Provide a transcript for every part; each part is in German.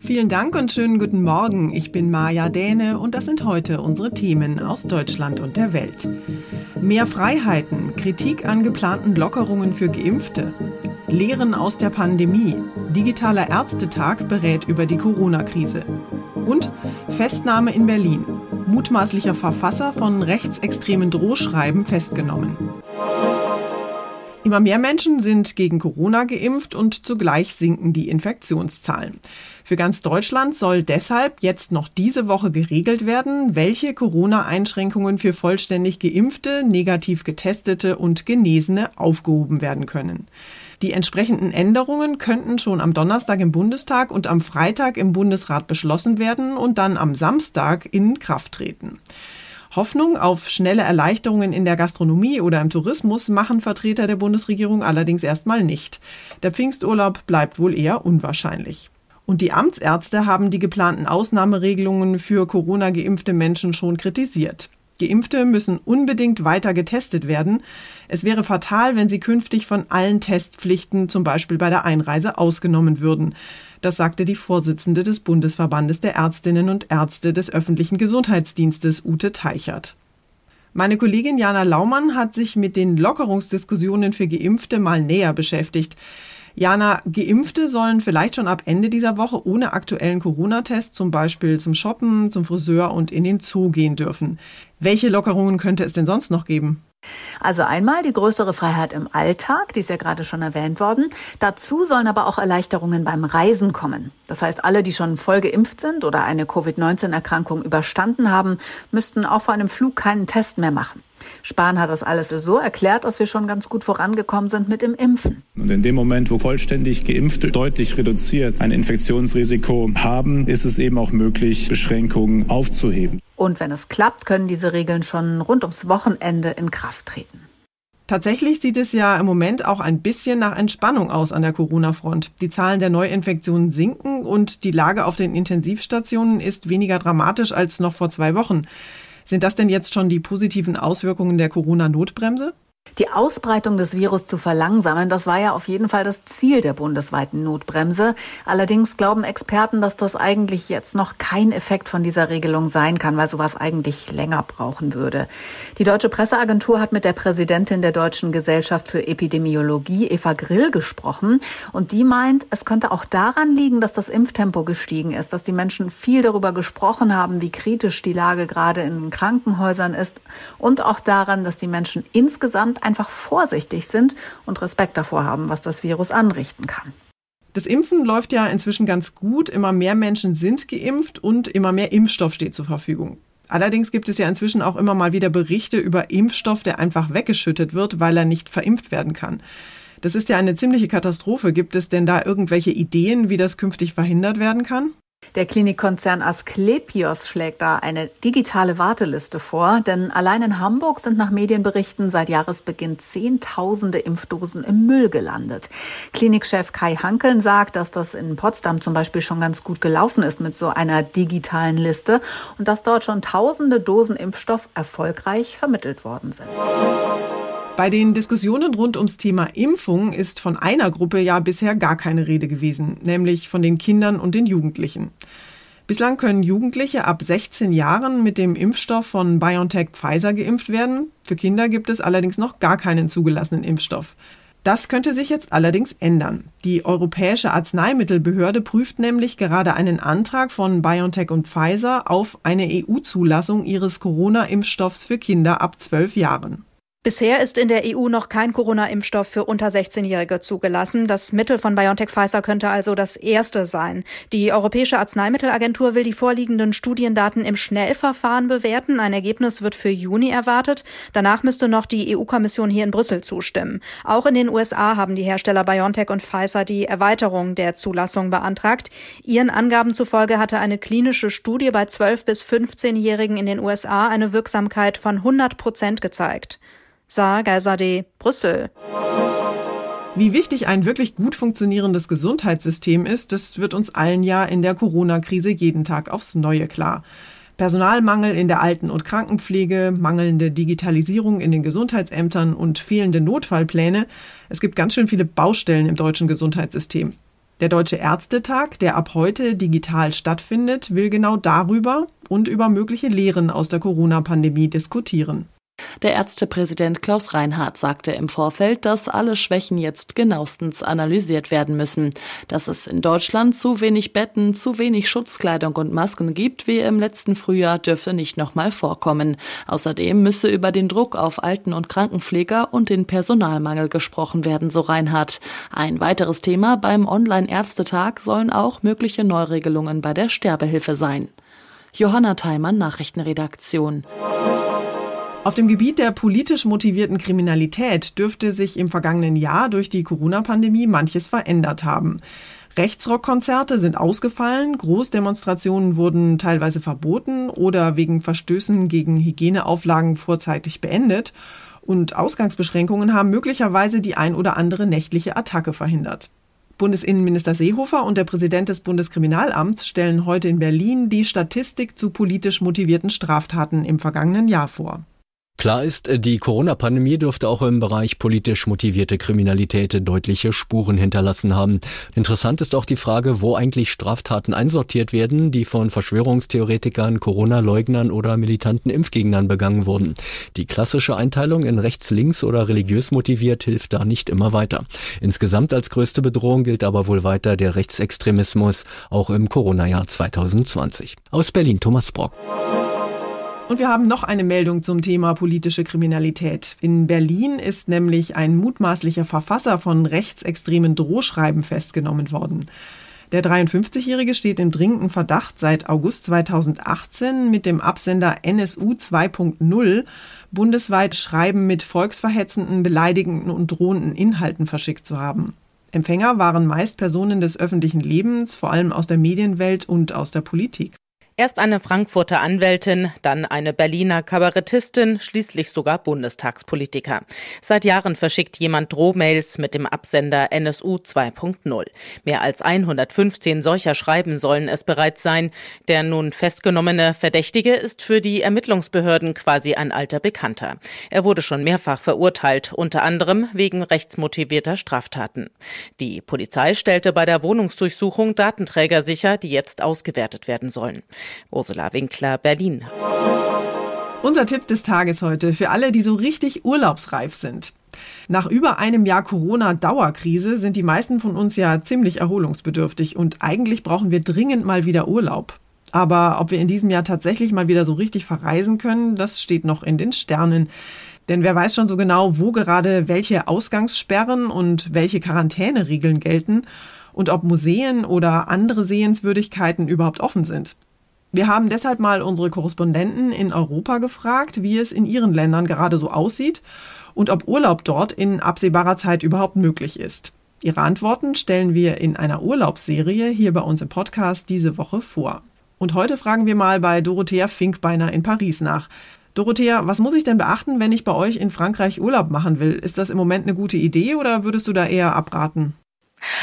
Vielen Dank und schönen guten Morgen. Ich bin Maja Däne und das sind heute unsere Themen aus Deutschland und der Welt. Mehr Freiheiten, Kritik an geplanten Lockerungen für Geimpfte, Lehren aus der Pandemie. Digitaler Ärztetag berät über die Corona-Krise. Und Festnahme in Berlin. Mutmaßlicher Verfasser von rechtsextremen Drohschreiben festgenommen. Immer mehr Menschen sind gegen Corona geimpft und zugleich sinken die Infektionszahlen. Für ganz Deutschland soll deshalb jetzt noch diese Woche geregelt werden, welche Corona-Einschränkungen für vollständig geimpfte, negativ getestete und Genesene aufgehoben werden können. Die entsprechenden Änderungen könnten schon am Donnerstag im Bundestag und am Freitag im Bundesrat beschlossen werden und dann am Samstag in Kraft treten. Hoffnung auf schnelle Erleichterungen in der Gastronomie oder im Tourismus machen Vertreter der Bundesregierung allerdings erstmal nicht. Der Pfingsturlaub bleibt wohl eher unwahrscheinlich. Und die Amtsärzte haben die geplanten Ausnahmeregelungen für Corona geimpfte Menschen schon kritisiert. Geimpfte müssen unbedingt weiter getestet werden. Es wäre fatal, wenn sie künftig von allen Testpflichten, zum Beispiel bei der Einreise, ausgenommen würden. Das sagte die Vorsitzende des Bundesverbandes der Ärztinnen und Ärzte des öffentlichen Gesundheitsdienstes, Ute Teichert. Meine Kollegin Jana Laumann hat sich mit den Lockerungsdiskussionen für Geimpfte mal näher beschäftigt. Jana, Geimpfte sollen vielleicht schon ab Ende dieser Woche ohne aktuellen Corona-Test zum Beispiel zum Shoppen, zum Friseur und in den Zoo gehen dürfen. Welche Lockerungen könnte es denn sonst noch geben? Also einmal die größere Freiheit im Alltag, die ist ja gerade schon erwähnt worden. Dazu sollen aber auch Erleichterungen beim Reisen kommen. Das heißt, alle, die schon voll geimpft sind oder eine Covid-19-Erkrankung überstanden haben, müssten auch vor einem Flug keinen Test mehr machen. Spahn hat das alles so erklärt, dass wir schon ganz gut vorangekommen sind mit dem Impfen. Und in dem Moment, wo vollständig Geimpfte deutlich reduziert ein Infektionsrisiko haben, ist es eben auch möglich, Beschränkungen aufzuheben. Und wenn es klappt, können diese Regeln schon rund ums Wochenende in Kraft treten. Tatsächlich sieht es ja im Moment auch ein bisschen nach Entspannung aus an der Corona-Front. Die Zahlen der Neuinfektionen sinken und die Lage auf den Intensivstationen ist weniger dramatisch als noch vor zwei Wochen. Sind das denn jetzt schon die positiven Auswirkungen der Corona-Notbremse? Die Ausbreitung des Virus zu verlangsamen, das war ja auf jeden Fall das Ziel der bundesweiten Notbremse. Allerdings glauben Experten, dass das eigentlich jetzt noch kein Effekt von dieser Regelung sein kann, weil sowas eigentlich länger brauchen würde. Die Deutsche Presseagentur hat mit der Präsidentin der Deutschen Gesellschaft für Epidemiologie, Eva Grill, gesprochen. Und die meint, es könnte auch daran liegen, dass das Impftempo gestiegen ist, dass die Menschen viel darüber gesprochen haben, wie kritisch die Lage gerade in Krankenhäusern ist und auch daran, dass die Menschen insgesamt einfach vorsichtig sind und Respekt davor haben, was das Virus anrichten kann. Das Impfen läuft ja inzwischen ganz gut. Immer mehr Menschen sind geimpft und immer mehr Impfstoff steht zur Verfügung. Allerdings gibt es ja inzwischen auch immer mal wieder Berichte über Impfstoff, der einfach weggeschüttet wird, weil er nicht verimpft werden kann. Das ist ja eine ziemliche Katastrophe. Gibt es denn da irgendwelche Ideen, wie das künftig verhindert werden kann? Der Klinikkonzern Asklepios schlägt da eine digitale Warteliste vor, denn allein in Hamburg sind nach Medienberichten seit Jahresbeginn Zehntausende Impfdosen im Müll gelandet. Klinikchef Kai Hankeln sagt, dass das in Potsdam zum Beispiel schon ganz gut gelaufen ist mit so einer digitalen Liste und dass dort schon tausende Dosen Impfstoff erfolgreich vermittelt worden sind. Bei den Diskussionen rund ums Thema Impfung ist von einer Gruppe ja bisher gar keine Rede gewesen, nämlich von den Kindern und den Jugendlichen. Bislang können Jugendliche ab 16 Jahren mit dem Impfstoff von BioNTech Pfizer geimpft werden. Für Kinder gibt es allerdings noch gar keinen zugelassenen Impfstoff. Das könnte sich jetzt allerdings ändern. Die Europäische Arzneimittelbehörde prüft nämlich gerade einen Antrag von BioNTech und Pfizer auf eine EU-Zulassung ihres Corona-Impfstoffs für Kinder ab 12 Jahren. Bisher ist in der EU noch kein Corona-Impfstoff für unter 16-Jährige zugelassen. Das Mittel von BioNTech Pfizer könnte also das erste sein. Die Europäische Arzneimittelagentur will die vorliegenden Studiendaten im Schnellverfahren bewerten. Ein Ergebnis wird für Juni erwartet. Danach müsste noch die EU-Kommission hier in Brüssel zustimmen. Auch in den USA haben die Hersteller BioNTech und Pfizer die Erweiterung der Zulassung beantragt. Ihren Angaben zufolge hatte eine klinische Studie bei 12 bis 15-Jährigen in den USA eine Wirksamkeit von 100 Prozent gezeigt. Saar Brüssel. Wie wichtig ein wirklich gut funktionierendes Gesundheitssystem ist, das wird uns allen ja in der Corona-Krise jeden Tag aufs Neue klar. Personalmangel in der Alten- und Krankenpflege, mangelnde Digitalisierung in den Gesundheitsämtern und fehlende Notfallpläne. Es gibt ganz schön viele Baustellen im deutschen Gesundheitssystem. Der Deutsche Ärztetag, der ab heute digital stattfindet, will genau darüber und über mögliche Lehren aus der Corona-Pandemie diskutieren. Der Ärztepräsident Klaus Reinhardt sagte im Vorfeld, dass alle Schwächen jetzt genauestens analysiert werden müssen. Dass es in Deutschland zu wenig Betten, zu wenig Schutzkleidung und Masken gibt, wie im letzten Frühjahr, dürfte nicht nochmal vorkommen. Außerdem müsse über den Druck auf Alten- und Krankenpfleger und den Personalmangel gesprochen werden, so Reinhardt. Ein weiteres Thema beim Online-Ärztetag sollen auch mögliche Neuregelungen bei der Sterbehilfe sein. Johanna Theimann, Nachrichtenredaktion. Auf dem Gebiet der politisch motivierten Kriminalität dürfte sich im vergangenen Jahr durch die Corona-Pandemie manches verändert haben. Rechtsrockkonzerte sind ausgefallen, Großdemonstrationen wurden teilweise verboten oder wegen Verstößen gegen Hygieneauflagen vorzeitig beendet und Ausgangsbeschränkungen haben möglicherweise die ein oder andere nächtliche Attacke verhindert. Bundesinnenminister Seehofer und der Präsident des Bundeskriminalamts stellen heute in Berlin die Statistik zu politisch motivierten Straftaten im vergangenen Jahr vor. Klar ist, äh, die Corona-Pandemie dürfte auch im Bereich politisch motivierte Kriminalität deutliche Spuren hinterlassen haben. Interessant ist auch die Frage, wo eigentlich Straftaten einsortiert werden, die von Verschwörungstheoretikern, Corona-Leugnern oder militanten Impfgegnern begangen wurden. Die klassische Einteilung in rechts, links oder religiös motiviert hilft da nicht immer weiter. Insgesamt als größte Bedrohung gilt aber wohl weiter der Rechtsextremismus, auch im Corona-Jahr 2020. Aus Berlin Thomas Brock. Und wir haben noch eine Meldung zum Thema politische Kriminalität. In Berlin ist nämlich ein mutmaßlicher Verfasser von rechtsextremen Drohschreiben festgenommen worden. Der 53-Jährige steht im dringenden Verdacht, seit August 2018 mit dem Absender NSU 2.0 bundesweit Schreiben mit volksverhetzenden, beleidigenden und drohenden Inhalten verschickt zu haben. Empfänger waren meist Personen des öffentlichen Lebens, vor allem aus der Medienwelt und aus der Politik. Erst eine Frankfurter Anwältin, dann eine Berliner Kabarettistin, schließlich sogar Bundestagspolitiker. Seit Jahren verschickt jemand Drohmails mit dem Absender NSU 2.0. Mehr als 115 solcher Schreiben sollen es bereits sein. Der nun festgenommene Verdächtige ist für die Ermittlungsbehörden quasi ein alter Bekannter. Er wurde schon mehrfach verurteilt, unter anderem wegen rechtsmotivierter Straftaten. Die Polizei stellte bei der Wohnungsdurchsuchung Datenträger sicher, die jetzt ausgewertet werden sollen. Ursula Winkler, Berlin. Unser Tipp des Tages heute für alle, die so richtig urlaubsreif sind. Nach über einem Jahr Corona-Dauerkrise sind die meisten von uns ja ziemlich erholungsbedürftig und eigentlich brauchen wir dringend mal wieder Urlaub. Aber ob wir in diesem Jahr tatsächlich mal wieder so richtig verreisen können, das steht noch in den Sternen. Denn wer weiß schon so genau, wo gerade welche Ausgangssperren und welche Quarantäneregeln gelten und ob Museen oder andere Sehenswürdigkeiten überhaupt offen sind. Wir haben deshalb mal unsere Korrespondenten in Europa gefragt, wie es in ihren Ländern gerade so aussieht und ob Urlaub dort in absehbarer Zeit überhaupt möglich ist. Ihre Antworten stellen wir in einer Urlaubsserie hier bei uns im Podcast diese Woche vor. Und heute fragen wir mal bei Dorothea Finkbeiner in Paris nach. Dorothea, was muss ich denn beachten, wenn ich bei euch in Frankreich Urlaub machen will? Ist das im Moment eine gute Idee oder würdest du da eher abraten?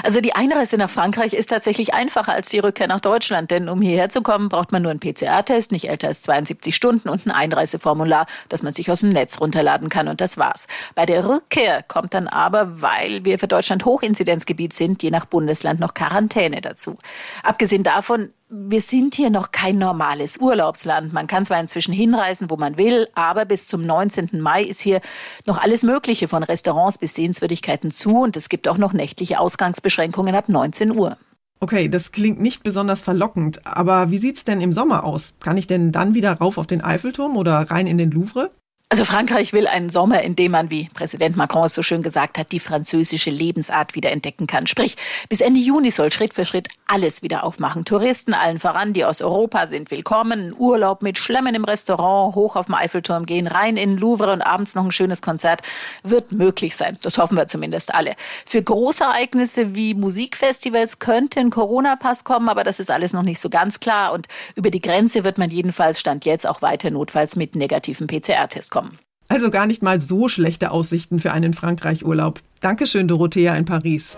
Also die Einreise nach Frankreich ist tatsächlich einfacher als die Rückkehr nach Deutschland, denn um hierher zu kommen, braucht man nur einen PCR-Test, nicht älter als 72 Stunden und ein Einreiseformular, das man sich aus dem Netz runterladen kann und das war's. Bei der Rückkehr kommt dann aber, weil wir für Deutschland Hochinzidenzgebiet sind, je nach Bundesland noch Quarantäne dazu. Abgesehen davon wir sind hier noch kein normales Urlaubsland. Man kann zwar inzwischen hinreisen, wo man will, aber bis zum 19. Mai ist hier noch alles Mögliche von Restaurants bis Sehenswürdigkeiten zu und es gibt auch noch nächtliche Ausgangsbeschränkungen ab 19 Uhr. Okay, das klingt nicht besonders verlockend, aber wie sieht's denn im Sommer aus? Kann ich denn dann wieder rauf auf den Eiffelturm oder rein in den Louvre? Also Frankreich will einen Sommer, in dem man, wie Präsident Macron es so schön gesagt hat, die französische Lebensart wieder entdecken kann. Sprich, bis Ende Juni soll Schritt für Schritt alles wieder aufmachen. Touristen allen voran, die aus Europa sind willkommen. Urlaub mit Schlemmen im Restaurant, hoch auf dem Eiffelturm gehen, rein in Louvre und abends noch ein schönes Konzert wird möglich sein. Das hoffen wir zumindest alle. Für Großereignisse wie Musikfestivals könnte ein Corona-Pass kommen, aber das ist alles noch nicht so ganz klar. Und über die Grenze wird man jedenfalls Stand jetzt auch weiter notfalls mit negativen PCR-Test kommen. Also gar nicht mal so schlechte Aussichten für einen Frankreich-Urlaub. Dankeschön, Dorothea in Paris.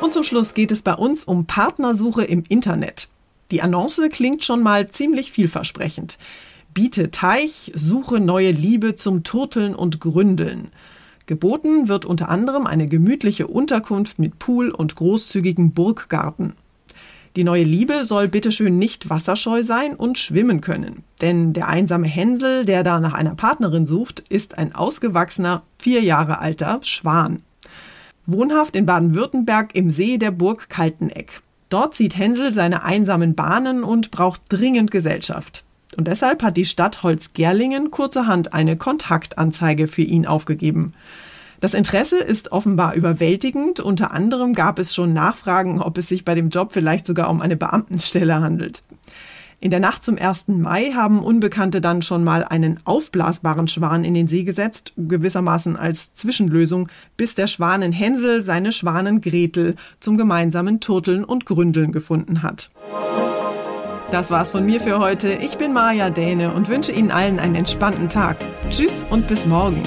Und zum Schluss geht es bei uns um Partnersuche im Internet. Die Annonce klingt schon mal ziemlich vielversprechend. Biete Teich, suche neue Liebe zum Turteln und Gründeln. Geboten wird unter anderem eine gemütliche Unterkunft mit Pool und großzügigen Burggarten. Die neue Liebe soll bitteschön nicht wasserscheu sein und schwimmen können. Denn der einsame Hänsel, der da nach einer Partnerin sucht, ist ein ausgewachsener, vier Jahre alter Schwan. Wohnhaft in Baden-Württemberg im See der Burg Kalteneck. Dort zieht Hänsel seine einsamen Bahnen und braucht dringend Gesellschaft. Und deshalb hat die Stadt Holzgerlingen kurzerhand eine Kontaktanzeige für ihn aufgegeben. Das Interesse ist offenbar überwältigend. Unter anderem gab es schon Nachfragen, ob es sich bei dem Job vielleicht sogar um eine Beamtenstelle handelt. In der Nacht zum 1. Mai haben Unbekannte dann schon mal einen aufblasbaren Schwan in den See gesetzt, gewissermaßen als Zwischenlösung, bis der Schwanen Hänsel seine Schwanen Gretel zum gemeinsamen Turteln und Gründeln gefunden hat. Das war's von mir für heute. Ich bin Maja Däne und wünsche Ihnen allen einen entspannten Tag. Tschüss und bis morgen.